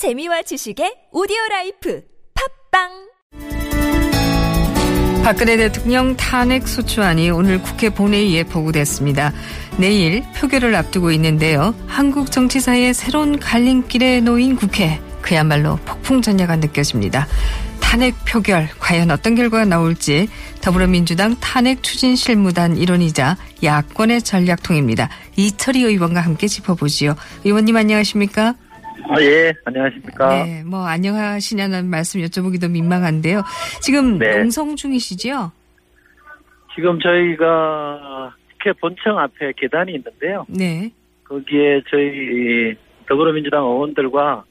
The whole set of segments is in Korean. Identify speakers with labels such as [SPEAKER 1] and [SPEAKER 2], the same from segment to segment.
[SPEAKER 1] 재미와 지식의 오디오 life 팟빵
[SPEAKER 2] 박근혜 대통령 탄핵 소추안이 오늘 국회 본회의에 보고됐습니다. 내일 표결을 앞두고 있는데요. 한국 정치사의 새로운 갈림길에 놓인 국회. 그야말로 폭풍 전야가 느껴집니다. 탄핵 표결 과연 어떤 결과가 나올지 더불어민주당 탄핵 추진 실무단 일원이자 야권의 전략통입니다. 이철희 의원과 함께 짚어보지요. 의원님 안녕하십니까?
[SPEAKER 3] 아, 예, 안녕하십니까.
[SPEAKER 2] 네, 뭐 안녕하시냐는 말씀 여쭤보기도 민망한데요. 지금
[SPEAKER 3] 네.
[SPEAKER 2] 농성 중이시죠?
[SPEAKER 3] 지금 저희가 국회 본청 앞에 계단이 있는데요.
[SPEAKER 2] 네.
[SPEAKER 3] 거기에 저희 더불어민주당 의원들과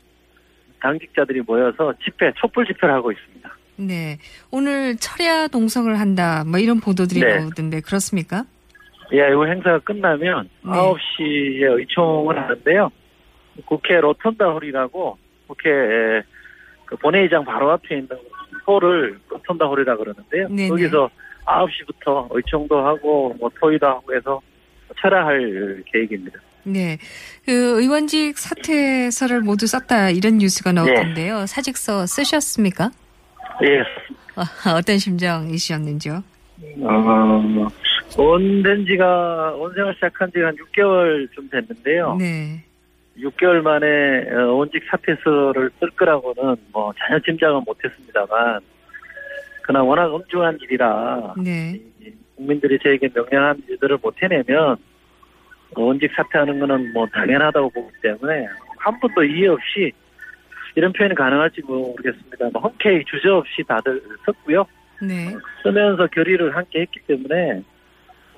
[SPEAKER 3] 당직자들이 모여서 집회, 촛불 집회를 하고 있습니다.
[SPEAKER 2] 네. 오늘 철야 동성을 한다. 뭐 이런 보도들이
[SPEAKER 3] 네.
[SPEAKER 2] 나오던데 그렇습니까?
[SPEAKER 3] 예, 이 행사가 끝나면
[SPEAKER 2] 네.
[SPEAKER 3] 9시에 의총을 하는데요. 국회 로턴다 홀이라고 국회 그 본회의장 바로 앞에 있는 홀을 로턴다 홀이라 그러는데요.
[SPEAKER 2] 네네.
[SPEAKER 3] 거기서 9시부터 의총도 하고 뭐 토의도 하고 해서 철야할 계획입니다.
[SPEAKER 2] 네. 그 의원직 사퇴서를 모두 썼다 이런 뉴스가
[SPEAKER 3] 네.
[SPEAKER 2] 나오던데요. 사직서 쓰셨습니까?
[SPEAKER 3] 예,
[SPEAKER 2] 어, 어떤 심정이셨는지요?
[SPEAKER 3] 어, 온된 지가, 온 생활 시작한 지가 한 6개월 좀 됐는데요.
[SPEAKER 2] 네.
[SPEAKER 3] 6개월 만에 어, 온직 사퇴서를 쓸 거라고는 뭐 전혀 짐작은 못했습니다만, 그러나 워낙 엄중한 일이라,
[SPEAKER 2] 네.
[SPEAKER 3] 이 국민들이 저에게 명령한 일들을 못 해내면, 온직 사퇴하는 거는 뭐 당연하다고 보기 때문에, 한 분도 이해 없이, 이런 표현이 가능할지 모르겠습니다. 뭐 흔쾌히 주저없이 다들 썼고요.
[SPEAKER 2] 네.
[SPEAKER 3] 쓰면서 결의를 함께 했기 때문에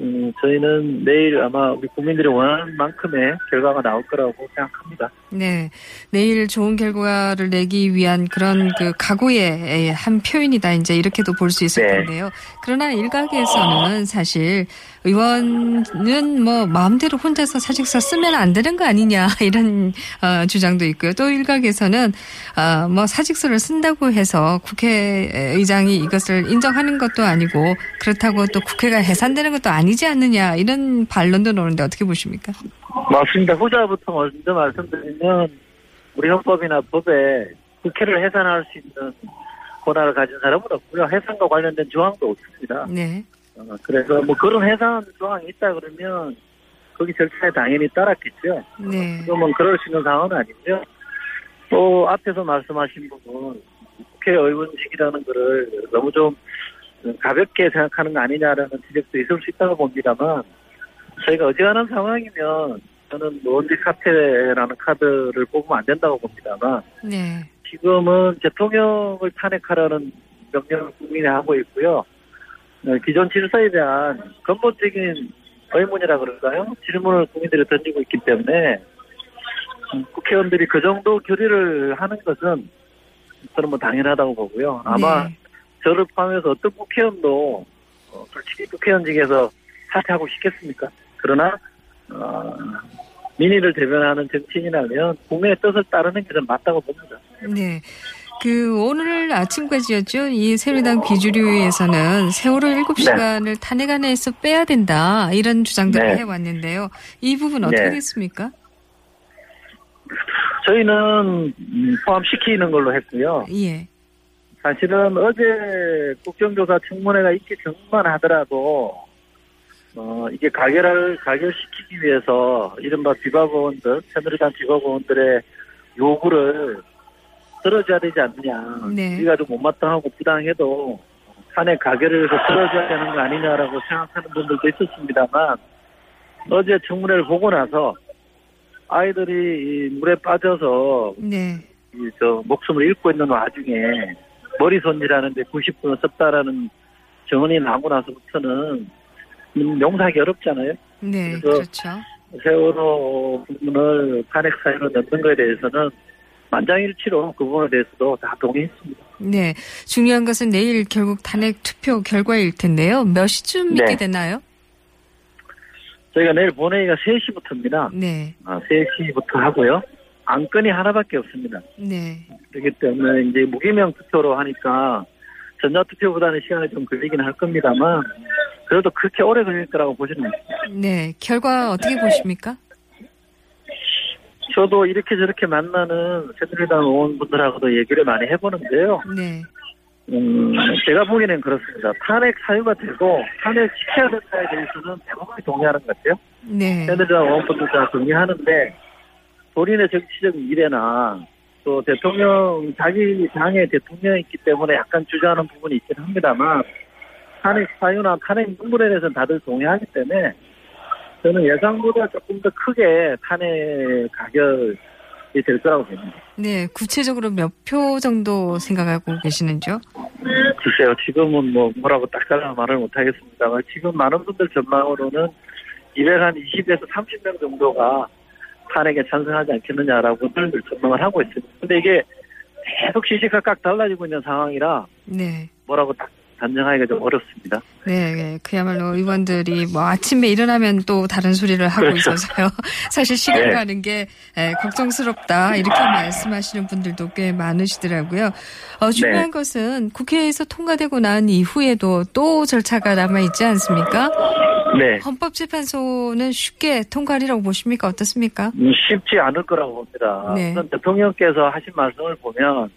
[SPEAKER 3] 음, 저희는 내일 아마 우리 국민들이 원하는 만큼의 결과가 나올 거라고 생각합니다.
[SPEAKER 2] 네. 내일 좋은 결과를 내기 위한 그런 그 각오의 한 표현이다. 이제 이렇게도 볼 수 있을
[SPEAKER 3] 네.
[SPEAKER 2] 텐데요. 그러나 일각에서는 사실 의원은 뭐 마음대로 혼자서 사직서 쓰면 안 되는 거 아니냐 이런 어, 주장도 있고요. 또 일각에서는 어, 뭐 사직서를 쓴다고 해서 국회의장이 이것을 인정하는 것도 아니고 그렇다고 또 국회가 해산되는 것도 아니 지 않느냐 이런 반론도 나오는데 어떻게 보십니까?
[SPEAKER 3] 맞습니다. 후자부터 먼저 말씀드리면 우리 헌법이나 법에 국회를 해산할 수 있는 권한을 가진 사람은 없고요. 해산과 관련된 조항도 없습니다.
[SPEAKER 2] 네.
[SPEAKER 3] 어, 그래서 뭐 그런 해산 조항이 있다 그러면 거기 절차에 당연히 따랐겠죠.
[SPEAKER 2] 네.
[SPEAKER 3] 지금은 그럴 수 있는 상황은 아니고요. 또 앞에서 말씀하신 부분 국회의원직이라는 거를 너무 좀 가볍게 생각하는 거 아니냐라는 지적도 있을 수 있다고 봅니다만 저희가 어지간한 상황이면 저는 노원직 사퇴라는 카드를 뽑으면 안 된다고 봅니다만
[SPEAKER 2] 네.
[SPEAKER 3] 지금은 대통령을 탄핵하라는 명령을 국민이 하고 있고요. 어, 기존 질서에 대한 근본적인 의문이라 그럴까요? 질문을 국민들이 던지고 있기 때문에 음, 국회의원들이 그 정도 결의를 하는 것은 저는 뭐 당연하다고 보고요. 아마
[SPEAKER 2] 네.
[SPEAKER 3] 저를 포함해서 어떤 국회의원도 어, 솔직히 국회의원직에서 사퇴하고 싶겠습니까? 그러나 어, 민의를 대변하는 정치인이라면 국민의 뜻을 따르는 게 저는 맞다고 봅니다.
[SPEAKER 2] 네. 그 오늘 아침까지였죠. 이 새누리당 비주류에서는 세월호 7시간을 탄핵 안에서 빼야 된다. 이런 주장들을
[SPEAKER 3] 네.
[SPEAKER 2] 해왔는데요. 이 부분 어떻게
[SPEAKER 3] 네.
[SPEAKER 2] 됐습니까?
[SPEAKER 3] 저희는 음, 포함시키는 걸로 했고요.
[SPEAKER 2] 예.
[SPEAKER 3] 사실은 어제 국정조사 청문회가 있기 전만 하더라도 어 이게 가결을 가결시키기 위해서 이른바 비박의원들 새누리당 비박의원들의 요구를 들어줘야 되지 않느냐.
[SPEAKER 2] 네.
[SPEAKER 3] 우리가 좀 못마땅하고 부당해도 탄핵 가결을 해서 들어줘야 되는 거 아니냐라고 생각하는 분들도 있었습니다만 어제 청문회를 보고 나서 아이들이 이 물에 빠져서
[SPEAKER 2] 네.
[SPEAKER 3] 이저 목숨을 잃고 있는 와중에 머리 손질하는데 90분을 썼다라는 정언이 나고 나서부터는 음, 용서하기 어렵잖아요.
[SPEAKER 2] 네. 그렇죠.
[SPEAKER 3] 세월호 부분을 탄핵 사유로 넣는 것에 대해서는 만장일치로 그 부분에 대해서도 다 동의했습니다.
[SPEAKER 2] 네. 중요한 것은 내일 결국 탄핵 투표 결과일 텐데요. 몇 시쯤
[SPEAKER 3] 네.
[SPEAKER 2] 있게 되나요?
[SPEAKER 3] 저희가 내일 본회의가 3시부터입니다.
[SPEAKER 2] 네.
[SPEAKER 3] 아, 3시부터 하고요. 안건이 하나밖에 없습니다.
[SPEAKER 2] 네.
[SPEAKER 3] 그렇기 때문에 이제 무기명 투표로 하니까 전자투표보다는 시간이 좀 걸리긴 할 겁니다만 그래도 그렇게 오래 걸릴 거라고 보지는 않습니다.
[SPEAKER 2] 네. 결과 어떻게 보십니까?
[SPEAKER 3] 저도 이렇게 저렇게 만나는 새누리당 의원분들하고도 얘기를 많이 해보는데요.
[SPEAKER 2] 네.
[SPEAKER 3] 음, 제가 보기에는 그렇습니다. 탄핵 사유가 되고 탄핵 시켜야 된다에 대해서는 대부분이 동의하는 것 같아요.
[SPEAKER 2] 네.
[SPEAKER 3] 새누리당 의원분들 다 동의하는데 본인의 정치적 미래나 또 대통령 자기 당의 대통령이기 때문에 약간 주저하는 부분이 있긴 합니다만 탄핵 사유나 탄핵 문물에 대해서는 다들 동의하기 때문에 저는 예상보다 조금 더 크게 탄핵 가결이 될 거라고 봅니다.
[SPEAKER 2] 네. 구체적으로 몇 표 정도 생각하고 계시는지요?
[SPEAKER 3] 글쎄요, 지금은 뭐 뭐라고 딱 잘라 말을 못하겠습니다만 지금 많은 분들 전망으로는 220에서 30명 정도가 탄핵에 찬성하지 않겠느냐라고들 전망을 하고 있습니다. 근데 이게 계속 시시각각 달라지고 있는 상황이라
[SPEAKER 2] 네.
[SPEAKER 3] 뭐라고 딱 단정하기가 좀 어렵습니다.
[SPEAKER 2] 네, 네, 그야말로 의원들이 뭐 아침에 일어나면 또 다른 소리를 하고
[SPEAKER 3] 그렇죠.
[SPEAKER 2] 있어서요. 사실 시간
[SPEAKER 3] 네.
[SPEAKER 2] 가는 게 에, 걱정스럽다 이렇게 말씀하시는 분들도 꽤 많으시더라고요. 어, 중요한
[SPEAKER 3] 네.
[SPEAKER 2] 것은 국회에서 통과되고 난 이후에도 또 절차가 남아 있지 않습니까?
[SPEAKER 3] 네.
[SPEAKER 2] 헌법재판소는 쉽게 통과리라고 보십니까? 어떻습니까?
[SPEAKER 3] 음, 쉽지 않을 거라고 봅니다.
[SPEAKER 2] 네.
[SPEAKER 3] 우선 대통령께서 하신 말씀을 보면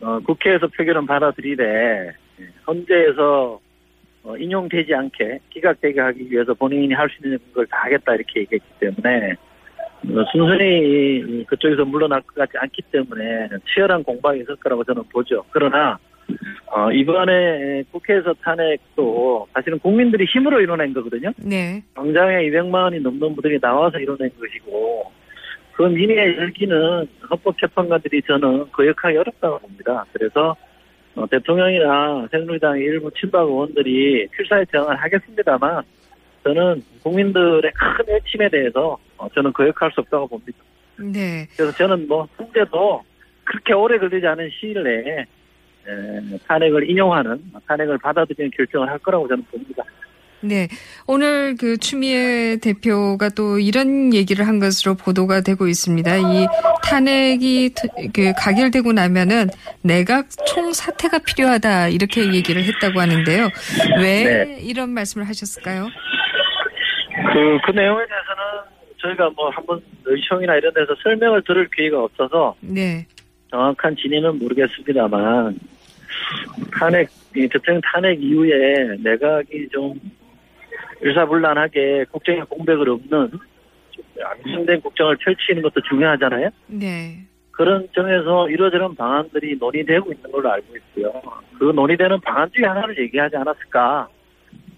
[SPEAKER 3] 어, 국회에서 표결은 받아들이되 예, 헌재에서 어, 인용되지 않게 기각되게 하기 위해서 본인이 할 수 있는 걸 다 하겠다 이렇게 얘기했기 때문에 어, 순순히 그쪽에서 물러날 것 같지 않기 때문에 치열한 공방이 있을 거라고 저는 보죠. 그러나 어, 이번에 국회에서 탄핵도 사실은 국민들이 힘으로 이뤄낸 거거든요.
[SPEAKER 2] 네,
[SPEAKER 3] 당장에 200만 원이 넘는 분들이 나와서 이뤄낸 것이고 그 민의의 열기는 헌법재판관들이 저는 거역하기 어렵다고 봅니다. 그래서 어, 대통령이나 새누리당의 일부 친박 의원들이 필사에 저항을 하겠습니다만 저는 국민들의 큰 애침에 대해서 어, 저는 거역할 수 없다고 봅니다.
[SPEAKER 2] 네.
[SPEAKER 3] 그래서 저는 뭐 현재도 그렇게 오래 걸리지 않은 시일 내에 에, 탄핵을 인용하는 탄핵을 받아들이는 결정을 할 거라고 저는 봅니다.
[SPEAKER 2] 네. 오늘 그 추미애 대표가 또 이런 얘기를 한 것으로 보도가 되고 있습니다. 이 탄핵이 트- 그 가결되고 나면은 내각 총 사퇴가 필요하다 이렇게 얘기를 했다고 하는데요. 왜
[SPEAKER 3] 네.
[SPEAKER 2] 이런 말씀을 하셨을까요?
[SPEAKER 3] 그, 그 내용에 대해서는 저희가 뭐 한번 의총이나 이런 데서 설명을 들을 기회가 없어서
[SPEAKER 2] 네.
[SPEAKER 3] 정확한 진위는 모르겠습니다만 탄핵, 이 대통령 탄핵 이후에 내각이 좀 일사불란하게 국정에 공백을 없는 좀 안정된 국정을 펼치는 것도 중요하잖아요.
[SPEAKER 2] 네.
[SPEAKER 3] 그런 점에서 이러저런 방안들이 논의되고 있는 걸로 알고 있고요. 그 논의되는 방안 중에 하나를 얘기하지 않았을까.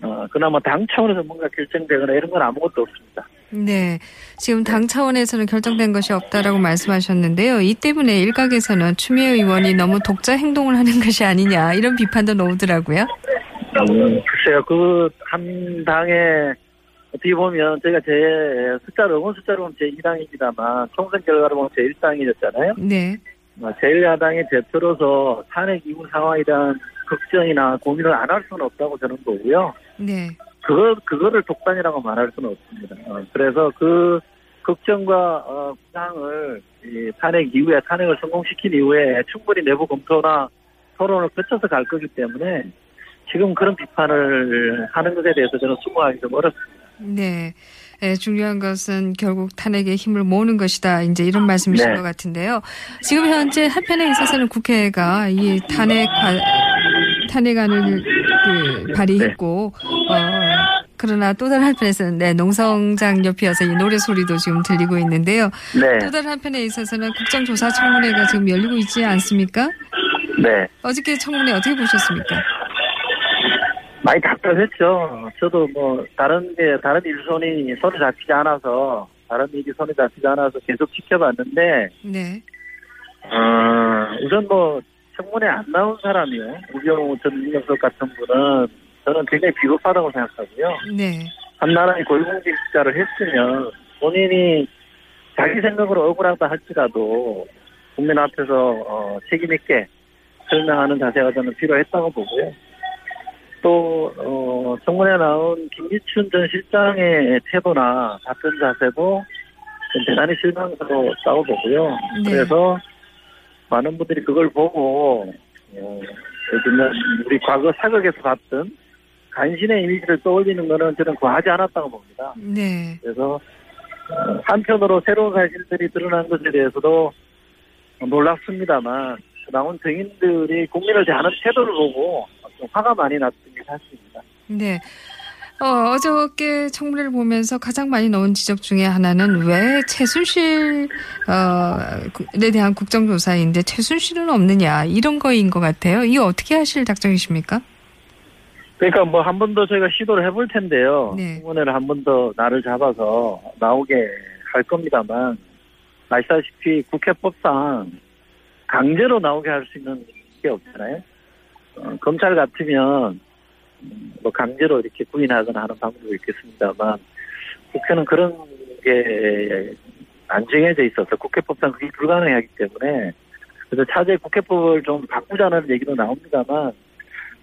[SPEAKER 3] 어, 그나마 당 차원에서 뭔가 결정되거나 이런 건 아무것도 없습니다.
[SPEAKER 2] 네. 지금 당 차원에서는 결정된 것이 없다라고 말씀하셨는데요. 이 때문에 일각에서는 추미애 의원이 너무 독자 행동을 하는 것이 아니냐 이런 비판도 나오더라고요.
[SPEAKER 3] 음, 글쎄요, 그, 한 당에, 어떻게 보면, 저희가 제 숫자로, 의원 숫자로 보면 제 2당입니다만, 총선 결과로 보면 제 1당이었잖아요.
[SPEAKER 2] 네.
[SPEAKER 3] 제1야당의 대표로서 탄핵 이후 상황에 대한 걱정이나 고민을 안 할 수는 없다고 저는 보고요.
[SPEAKER 2] 네.
[SPEAKER 3] 그거, 그거를 독단이라고 말할 수는 없습니다. 어, 그래서 그 걱정과, 어, 부상을, 이 탄핵 이후에, 탄핵을 성공시킨 이후에 충분히 내부 검토나 토론을 거쳐서 갈 거기 때문에 지금 그런 비판을 하는 것에 대해서 저는 수긍하기 좀 어렵습니다.
[SPEAKER 2] 네. 예, 중요한 것은 결국 탄핵에 힘을 모으는 것이다. 이제 이런 말씀이신
[SPEAKER 3] 네.
[SPEAKER 2] 것 같은데요. 지금 현재 한편에 있어서는 국회가 이 탄핵 관- 탄핵안을 그 발의했고 어 그러나 또 다른 한편에서는 네, 농성장 옆이어서 이 노래 소리도 지금 들리고 있는데요.
[SPEAKER 3] 네.
[SPEAKER 2] 또 다른 한편에 있어서는 국정조사 청문회가 지금 열리고 있지 않습니까?
[SPEAKER 3] 네.
[SPEAKER 2] 어저께 청문회 어떻게 보셨습니까?
[SPEAKER 3] 많이 답답했죠. 저도 뭐, 다른 게, 다른 일손이 손에 잡히지 않아서, 다른 일이 손에 잡히지 않아서 계속 지켜봤는데,
[SPEAKER 2] 네.
[SPEAKER 3] 어, 우선 뭐, 청문회 안 나온 사람이요. 우병우 전 민정수석 같은 분은 저는 굉장히 비겁하다고 생각하고요.
[SPEAKER 2] 네.
[SPEAKER 3] 한 나라의 고위공직자를 했으면 본인이 자기 생각으로 억울하다 할지라도 국민 앞에서 어, 책임 있게 설명하는 자세가 저는 필요했다고 보고요. 또, 어, 청문회에 나온 김기춘 전 실장의 태도나 답변 자세도 좀 대단히 실망스러웠다고 보고요.
[SPEAKER 2] 네.
[SPEAKER 3] 그래서 많은 분들이 그걸 보고, 어, 요즘에 우리 과거 사극에서 봤던 간신의 이미지를 떠올리는 거는 저는 과하지 않았다고 봅니다.
[SPEAKER 2] 네.
[SPEAKER 3] 그래서 어, 한편으로 새로운 사실들이 드러난 것에 대해서도 놀랍습니다만 나온 증인들이 국민을 대하는 태도를 보고 좀 화가 많이 났던 게 사실입니다.
[SPEAKER 2] 네. 어, 어저께 청문회를 보면서 가장 많이 나온 지적 중에 하나는 왜 최순실에 대한 국정조사인데 최순실은 없느냐 이런 거인 것 같아요. 이거 어떻게 하실 작정이십니까?
[SPEAKER 3] 그러니까 뭐 한 번 더 저희가 시도를 해볼 텐데요.
[SPEAKER 2] 네.
[SPEAKER 3] 청문회를 한 번 더 날을 잡아서 나오게 할 겁니다만 아시다시피 국회법상 강제로 나오게 할 수 있는 게 없잖아요. 어, 검찰 같으면 음, 뭐 강제로 이렇게 구인하거나 하는 방법이 있겠습니다만 국회는 그런 게 안 정해져 있어서 국회법상 그게 불가능하기 때문에 그래서 차제 국회법을 좀 바꾸자는 얘기도 나옵니다만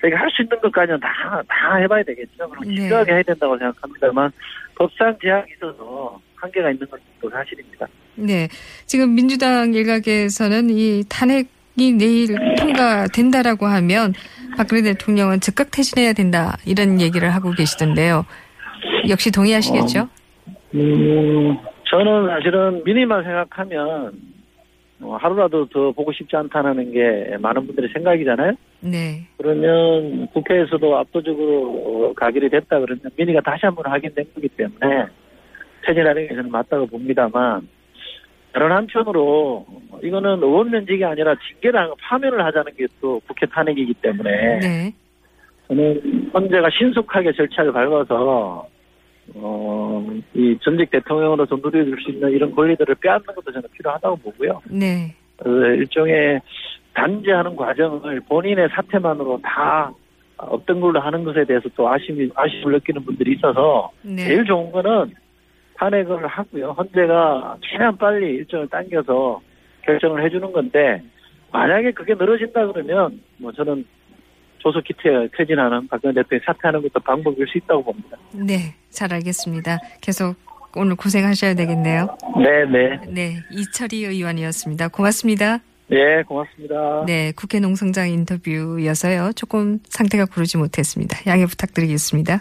[SPEAKER 3] 저희가 할 수 있는 것까지는 다, 다 해봐야 되겠죠. 그럼
[SPEAKER 2] 네.
[SPEAKER 3] 집요하게 해야 된다고 생각합니다만 법상 제약이 있어서 한계가 있는 것도 사실입니다.
[SPEAKER 2] 네. 지금 민주당 일각에서는 이 탄핵 이 내일 통과된다라고 하면 박근혜 대통령은 즉각 퇴진해야 된다 이런 얘기를 하고 계시던데요. 역시 동의하시겠죠?
[SPEAKER 3] 음, 저는 사실은 민의만 생각하면 어, 하루라도 더 보고 싶지 않다는 게 많은 분들의 생각이잖아요.
[SPEAKER 2] 네.
[SPEAKER 3] 그러면 국회에서도 압도적으로 어, 가결이 됐다 그러면 민의가 다시 한번 확인된 거기 때문에 퇴진하는 게 저는 맞다고 봅니다만 다른 한편으로 이거는 의원 면직이 아니라 하고 파면을 하자는 게 또 국회 탄핵이기 때문에
[SPEAKER 2] 네.
[SPEAKER 3] 저는 헌재가 신속하게 절차를 밟아서 어, 이 전직 대통령으로서 누려줄 수 있는 이런 권리들을 빼앗는 것도 저는 필요하다고 보고요.
[SPEAKER 2] 네.
[SPEAKER 3] 그래서 일종의 단죄하는 과정을 본인의 사태만으로 다 없던 걸로 하는 것에 대해서 또 아쉬움이, 아쉬움을 느끼는 분들이 있어서
[SPEAKER 2] 네.
[SPEAKER 3] 제일 좋은 거는 탄핵을 하고요. 헌재가 최대한 빨리 일정을 당겨서 결정을 해주는 건데 만약에 그게 늘어진다 그러면 뭐 저는 조속히 퇴- 퇴진하는 박근혜 대통령이 사퇴하는 것도 방법일 수 있다고 봅니다.
[SPEAKER 2] 네. 잘 알겠습니다. 계속 오늘 고생하셔야 되겠네요.
[SPEAKER 3] 네, 네.
[SPEAKER 2] 네. 이철희 의원이었습니다. 고맙습니다.
[SPEAKER 3] 네, 고맙습니다.
[SPEAKER 2] 네. 국회 농성장 인터뷰여서요. 조금 상태가 고르지 못했습니다. 양해 부탁드리겠습니다.